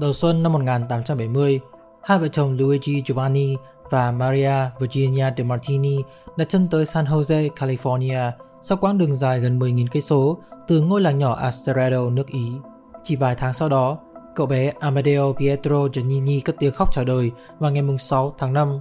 Đầu xuân năm 1870, hai vợ chồng Luigi Giovanni và Maria Virginia de Martini đã chân tới San Jose, California sau quãng đường dài gần 10.000 cây số từ ngôi làng nhỏ Asterado, nước Ý. Chỉ vài tháng sau đó, cậu bé Amadeo Pietro Giannini cất tiếng khóc chào đời vào ngày 6 tháng 5.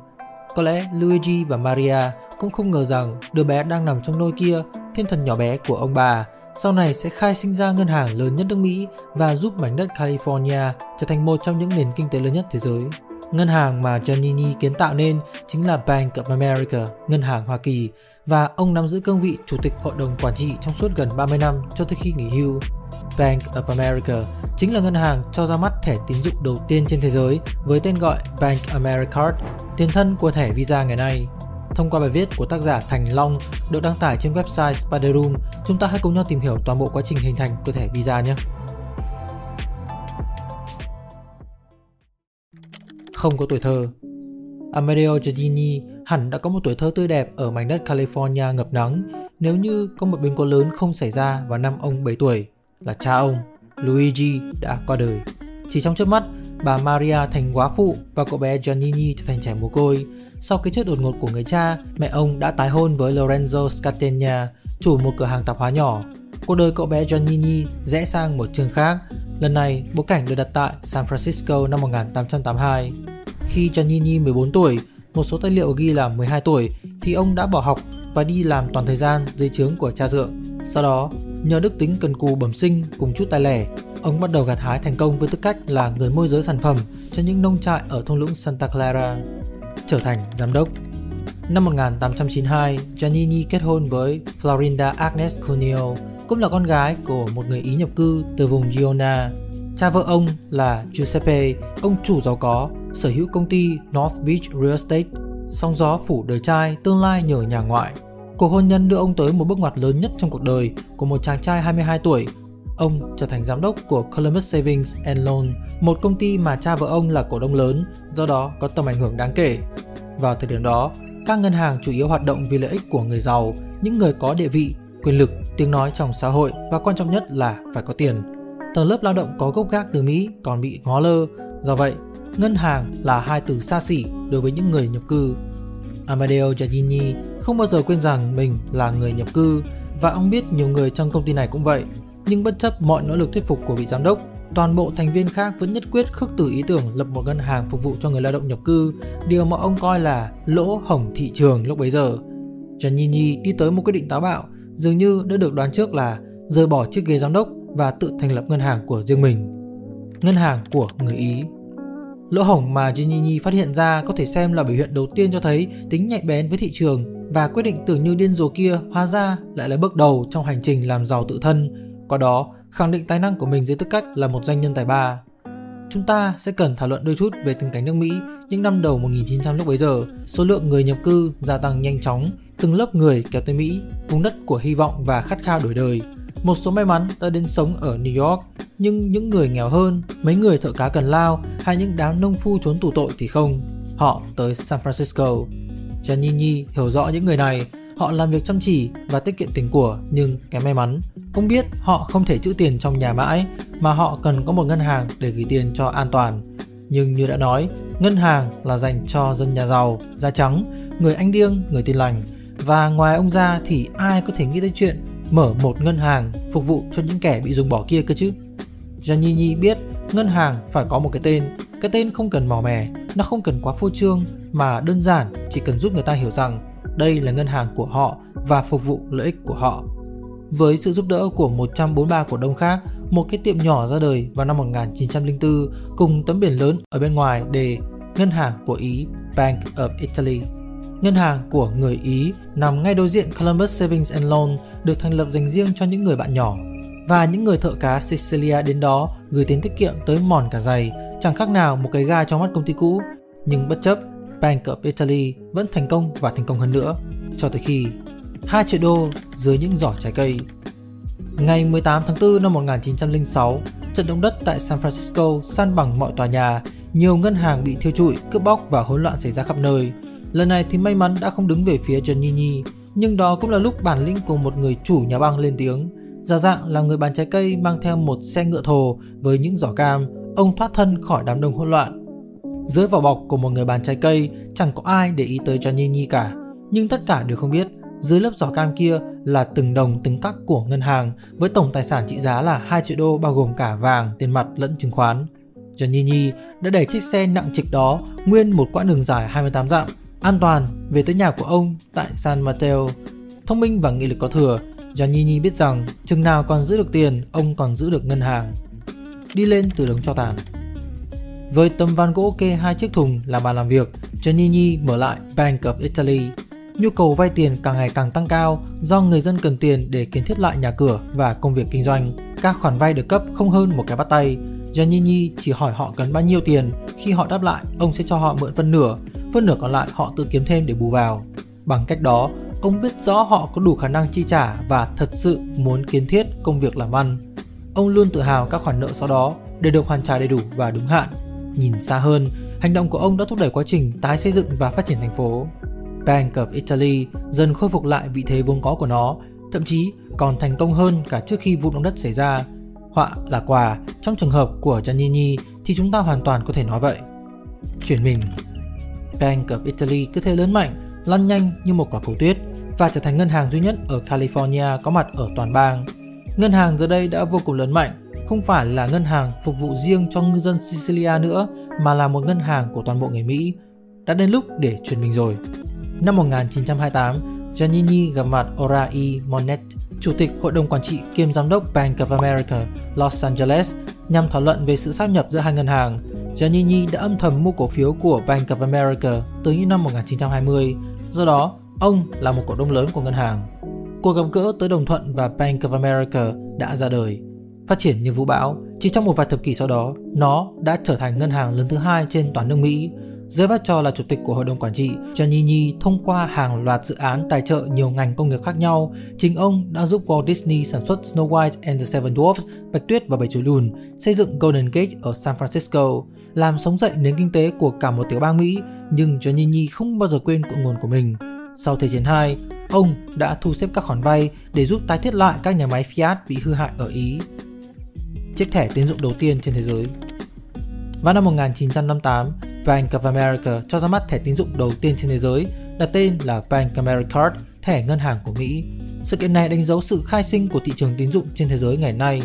Có lẽ Luigi và Maria cũng không ngờ rằng đứa bé đang nằm trong nôi kia, thiên thần nhỏ bé của ông bà, sau này sẽ khai sinh ra ngân hàng lớn nhất nước Mỹ và giúp mảnh đất California trở thành một trong những nền kinh tế lớn nhất thế giới. Ngân hàng mà Giannini kiến tạo nên chính là Bank of America, ngân hàng Hoa Kỳ, và ông nắm giữ cương vị chủ tịch hội đồng quản trị trong suốt gần 30 năm cho tới khi nghỉ hưu. Bank of America chính là ngân hàng cho ra mắt thẻ tín dụng đầu tiên trên thế giới với tên gọi Bank Americard, tiền thân của thẻ Visa ngày nay. Thông qua bài viết của tác giả Thành Long được đăng tải trên website Spider Room, chúng ta hãy cùng nhau tìm hiểu toàn bộ quá trình hình thành của thẻ Visa nhé. Không có tuổi thơ Amedeo Giardini hẳn đã có một tuổi thơ tươi đẹp ở mảnh đất California ngập nắng nếu như có một biến cố lớn không xảy ra vào năm ông 7 tuổi là cha ông, Luigi đã qua đời. Chỉ trong chớp mắt, bà Maria thành quá phụ và cậu bé Giannini trở thành trẻ mồ côi. Sau cái chết đột ngột của người cha, mẹ ông đã tái hôn với Lorenzo Scatena, chủ một cửa hàng tạp hóa nhỏ. Cuộc đời cậu bé Giannini rẽ sang một trường khác. Lần này, bối cảnh được đặt tại San Francisco năm 1882. Khi Giannini 14 tuổi, một số tài liệu ghi là 12 tuổi thì ông đã bỏ học và đi làm toàn thời gian dưới trướng của cha dượng. Sau đó, nhờ đức tính cần cù bẩm sinh cùng chút tài lẻ, ông bắt đầu gặt hái thành công với tư cách là người môi giới sản phẩm cho những nông trại ở thung lũng Santa Clara, trở thành giám đốc. Năm 1892, Giannini kết hôn với Florinda Agnes Cuneo, cũng là con gái của một người Ý nhập cư từ vùng Giona. Cha vợ ông là Giuseppe, ông chủ giàu có, sở hữu công ty North Beach Real Estate, song gió phủ đời trai tương lai nhờ nhà ngoại. Cuộc hôn nhân đưa ông tới một bước ngoặt lớn nhất trong cuộc đời của một chàng trai 22 tuổi. Ông trở thành giám đốc của Columbus Savings and Loan, một công ty mà cha vợ ông là cổ đông lớn, do đó có tầm ảnh hưởng đáng kể. Vào thời điểm đó, các ngân hàng chủ yếu hoạt động vì lợi ích của người giàu, những người có địa vị, quyền lực, tiếng nói trong xã hội và quan trọng nhất là phải có tiền. Tầng lớp lao động có gốc gác từ Mỹ còn bị ngó lơ, do vậy ngân hàng là hai từ xa xỉ đối với những người nhập cư. Amadeo Giardini không bao giờ quên rằng mình là người nhập cư và ông biết nhiều người trong công ty này cũng vậy. Nhưng bất chấp mọi nỗ lực thuyết phục của vị giám đốc, toàn bộ thành viên khác vẫn nhất quyết khước từ ý tưởng lập một ngân hàng phục vụ cho người lao động nhập cư, điều mà ông coi là lỗ hổng thị trường lúc bấy giờ. Giannini đi tới một quyết định táo bạo, dường như đã được đoán trước là rời bỏ chiếc ghế giám đốc và tự thành lập ngân hàng của riêng mình. Ngân hàng của người Ý Lỗ hổng mà Giannini phát hiện ra có thể xem là biểu hiện đầu tiên cho thấy tính nhạy bén với thị trường và quyết định tưởng như điên rồ kia hóa ra lại là bước đầu trong hành trình làm giàu tự thân, qua đó khẳng định tài năng của mình dưới tư cách là một doanh nhân tài ba. Chúng ta sẽ cần thảo luận đôi chút về tình cảnh nước Mỹ những năm đầu 1900 lúc bấy giờ, số lượng người nhập cư gia tăng nhanh chóng, từng lớp người kéo tới Mỹ, vùng đất của hy vọng và khát khao đổi đời. Một số may mắn đã đến sống ở New York, nhưng những người nghèo hơn, mấy người thợ cá cần lao hay những đám nông phu trốn tù tội thì không. Họ tới San Francisco. Janini hiểu rõ những người này, họ làm việc chăm chỉ và tiết kiệm tiền của nhưng kém may mắn. Cũng biết họ không thể trữ tiền trong nhà mãi mà họ cần có một ngân hàng để gửi tiền cho an toàn. Nhưng như đã nói, ngân hàng là dành cho dân nhà giàu, da trắng, người anh điêng, người tin lành. Và ngoài ông ra thì ai có thể nghĩ tới chuyện mở một ngân hàng phục vụ cho những kẻ bị dùng bỏ kia cơ chứ? Giannini biết ngân hàng phải có một cái tên. Cái tên không cần mò mè, nó không cần quá phô trương mà đơn giản chỉ cần giúp người ta hiểu rằng đây là ngân hàng của họ và phục vụ lợi ích của họ. Với sự giúp đỡ của 143 cổ đông khác, một cái tiệm nhỏ ra đời vào năm 1904 cùng tấm biển lớn ở bên ngoài đề Ngân hàng của Ý Bank of Italy. Ngân hàng của người Ý nằm ngay đối diện Columbus Savings and Loan được thành lập dành riêng cho những người bạn nhỏ và những người thợ cá Sicilia đến đó gửi tiền tiết kiệm tới mòn cả giày, chẳng khác nào một cái ga trong mắt công ty cũ. Nhưng bất chấp, Bank of Italy vẫn thành công và thành công hơn nữa, cho tới khi 2 triệu đô dưới những giỏ trái cây. Ngày 18 tháng 4 năm 1906, trận động đất tại San Francisco san bằng mọi tòa nhà, nhiều ngân hàng bị thiêu trụi, cướp bóc và hỗn loạn xảy ra khắp nơi. Lần này thì may mắn đã không đứng về phía Giannini, nhưng đó cũng là lúc bản lĩnh của một người chủ nhà băng lên tiếng. Giả dạng là người bán trái cây mang theo một xe ngựa thồ với những giỏ cam, ông thoát thân khỏi đám đông hỗn loạn. Dưới vỏ bọc của một người bán trái cây, chẳng có ai để ý tới Giannini cả, nhưng tất cả đều không biết dưới lớp giỏ cam kia là từng đồng từng cắc của ngân hàng với tổng tài sản trị giá là 2 triệu đô bao gồm cả vàng, tiền mặt lẫn chứng khoán. Giannini đã đẩy chiếc xe nặng trịch đó nguyên một quãng đường dài 28 dặm, an toàn về tới nhà của ông tại San Mateo. Thông minh và nghị lực có thừa, Giannini biết rằng chừng nào còn giữ được tiền, ông còn giữ được ngân hàng. Đi lên từ đống cho tàn. Với tấm ván gỗ kê hai chiếc thùng làm bàn làm việc, Giannini mở lại Bank of Italy. Nhu cầu vay tiền càng ngày càng tăng cao do người dân cần tiền để kiến thiết lại nhà cửa và công việc kinh doanh. Các khoản vay được cấp không hơn một cái bắt tay. Giannini chỉ hỏi họ cần bao nhiêu tiền, khi họ đáp lại, ông sẽ cho họ mượn phân nửa, phân nửa còn lại họ tự kiếm thêm để bù vào. Bằng cách đó, ông biết rõ họ có đủ khả năng chi trả và thật sự muốn kiến thiết công việc làm ăn. Ông luôn tự hào các khoản nợ sau đó để được hoàn trả đầy đủ và đúng hạn. Nhìn xa hơn, hành động của ông đã thúc đẩy quá trình tái xây dựng và phát triển thành phố. Bank of Italy dần khôi phục lại vị thế vốn có của nó, thậm chí còn thành công hơn cả trước khi vụ động đất xảy ra. Họa là quà, trong trường hợp của Giannini thì chúng ta hoàn toàn có thể nói vậy. Chuyển mình Bank of Italy cứ thế lớn mạnh, lăn nhanh như một quả cầu tuyết và trở thành ngân hàng duy nhất ở California có mặt ở toàn bang. Ngân hàng giờ đây đã vô cùng lớn mạnh, không phải là ngân hàng phục vụ riêng cho ngư dân Sicilia nữa mà là một ngân hàng của toàn bộ người Mỹ. Đã đến lúc để chuyển mình rồi. Năm 1928, Giannini gặp mặt Orai Monet, Chủ tịch Hội đồng Quản trị kiêm Giám đốc Bank of America, Los Angeles, nhằm thảo luận về sự sáp nhập giữa hai ngân hàng. Giannini đã âm thầm mua cổ phiếu của Bank of America từ những năm 1920, do đó ông là một cổ đông lớn của ngân hàng. Cuộc gặp gỡ tới đồng thuận và Bank of America đã ra đời. Phát triển như vũ bão, chỉ trong một vài thập kỷ sau đó, nó đã trở thành ngân hàng lớn thứ hai trên toàn nước Mỹ. Dưới vai trò là chủ tịch của hội đồng quản trị, Giannini thông qua hàng loạt dự án tài trợ nhiều ngành công nghiệp khác nhau, chính ông đã giúp Walt Disney sản xuất Snow White and the Seven Dwarfs, Bạch Tuyết và Bảy Chú Lùn, xây dựng Golden Gate ở San Francisco, làm sống dậy nền kinh tế của cả một tiểu bang Mỹ, nhưng Giannini không bao giờ quên cội nguồn của mình. Sau Thế chiến 2, ông đã thu xếp các khoản vay để giúp tái thiết lại các nhà máy Fiat bị hư hại ở Ý. Chiếc thẻ tín dụng đầu tiên trên thế giới Vào năm 1958, Bank of America cho ra mắt thẻ tín dụng đầu tiên trên thế giới, đặt tên là Bank Americard, thẻ ngân hàng của Mỹ. Sự kiện này đánh dấu sự khai sinh của thị trường tín dụng trên thế giới ngày nay.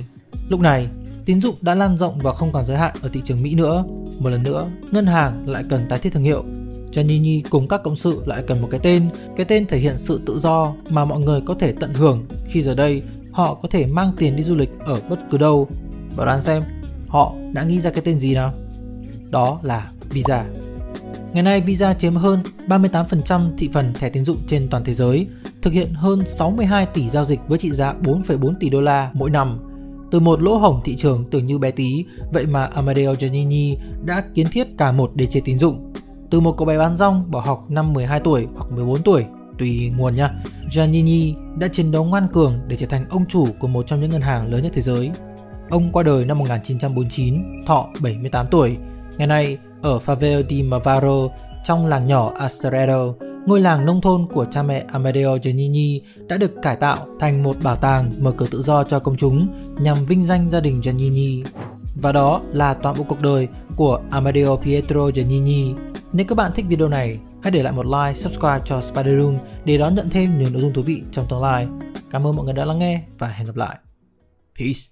Lúc này, tín dụng đã lan rộng và không còn giới hạn ở thị trường Mỹ nữa. Một lần nữa, ngân hàng lại cần tái thiết thương hiệu Giannini cùng các cộng sự lại cần một cái tên, cái tên thể hiện sự tự do mà mọi người có thể tận hưởng khi giờ đây họ có thể mang tiền đi du lịch ở bất cứ đâu. Bảo đoán xem, họ đã nghĩ ra cái tên gì nào? Đó là Visa. Ngày nay Visa chiếm hơn 38% thị phần thẻ tín dụng trên toàn thế giới, thực hiện hơn 62 tỷ giao dịch với trị giá 4,4 tỷ đô la mỗi năm. Từ một lỗ hổng thị trường tưởng như bé tí, vậy mà Amadeo Giannini đã kiến thiết cả một đế chế tín dụng từ một cậu bé bán rong bỏ học năm 12 tuổi hoặc 14 tuổi, tùy nguồn nha, Giannini đã chiến đấu ngoan cường để trở thành ông chủ của một trong những ngân hàng lớn nhất thế giới. Ông qua đời năm 1949, thọ 78 tuổi. Ngày nay, ở Favela di Mavaro, trong làng nhỏ Asterero, ngôi làng nông thôn của cha mẹ Amadeo Giannini đã được cải tạo thành một bảo tàng mở cửa tự do cho công chúng nhằm vinh danh gia đình Giannini. Và đó là toàn bộ cuộc đời của Amadeo Pietro Giannini, nếu các bạn thích video này, hãy để lại một like, subscribe cho Spider Room để đón nhận thêm nhiều nội dung thú vị trong tương lai. Cảm ơn mọi người đã lắng nghe và hẹn gặp lại. Peace!